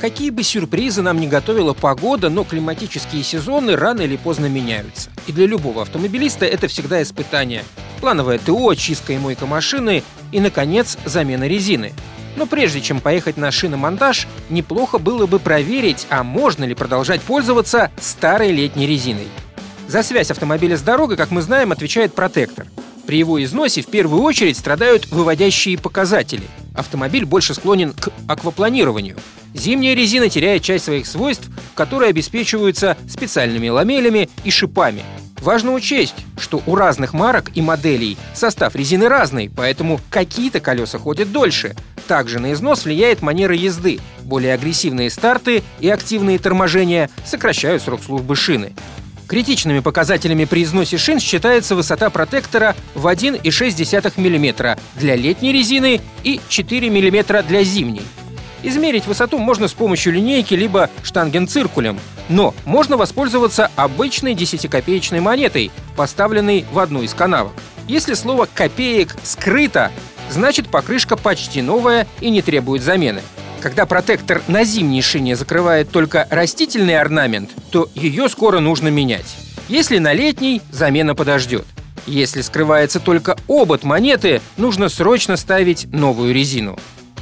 Какие бы сюрпризы нам не готовила погода, но климатические сезоны рано или поздно меняются. И для любого автомобилиста это всегда испытание. Плановое ТО, чистка и мойка машины и, наконец, замена резины. Но прежде чем поехать на шиномонтаж, неплохо было бы проверить, а можно ли продолжать пользоваться старой летней резиной. За связь автомобиля с дорогой, как мы знаем, отвечает протектор. При его износе в первую очередь страдают выводящие показатели. Автомобиль больше склонен к аквапланированию. Зимняя резина теряет часть своих свойств, которые обеспечиваются специальными ламелями и шипами. Важно учесть, что у разных марок и моделей состав резины разный, поэтому какие-то колеса ходят дольше. Также на износ влияет манера езды. Более агрессивные старты и активные торможения сокращают срок службы шины. Критичными показателями при износе шин считается высота протектора в 1,6 мм для летней резины и 4 мм для зимней. Измерить высоту можно с помощью линейки либо штангенциркулем, но можно воспользоваться обычной 10-копеечной монетой, поставленной в одну из канавок. Если слово «копеек» скрыто, значит покрышка почти новая и не требует замены. Когда протектор на зимней шине закрывает только растительный орнамент, то ее скоро нужно менять. Если на летней, замена подождет. Если скрывается только обод монеты, нужно срочно ставить новую резину.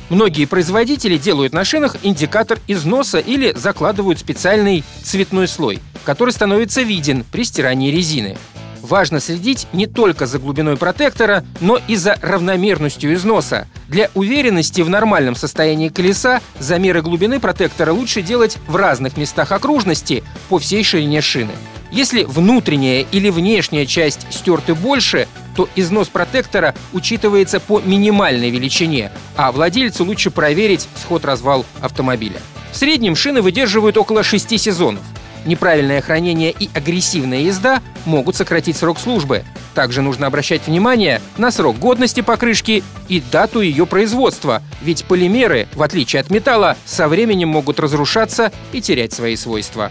Многие производители делают на шинах индикатор износа или закладывают специальный цветной слой, который становится виден при стирании резины. Важно следить не только за глубиной протектора, но и за равномерностью износа. Для уверенности в нормальном состоянии колеса замеры глубины протектора лучше делать в разных местах окружности по всей ширине шины. Если внутренняя или внешняя часть стерты больше, то износ протектора учитывается по минимальной величине, а владельцу лучше проверить сход-развал автомобиля. В среднем шины выдерживают около 6 сезонов. Неправильное хранение и агрессивная езда могут сократить срок службы. Также нужно обращать внимание на срок годности покрышки и дату ее производства, ведь полимеры, в отличие от металла, со временем могут разрушаться и терять свои свойства.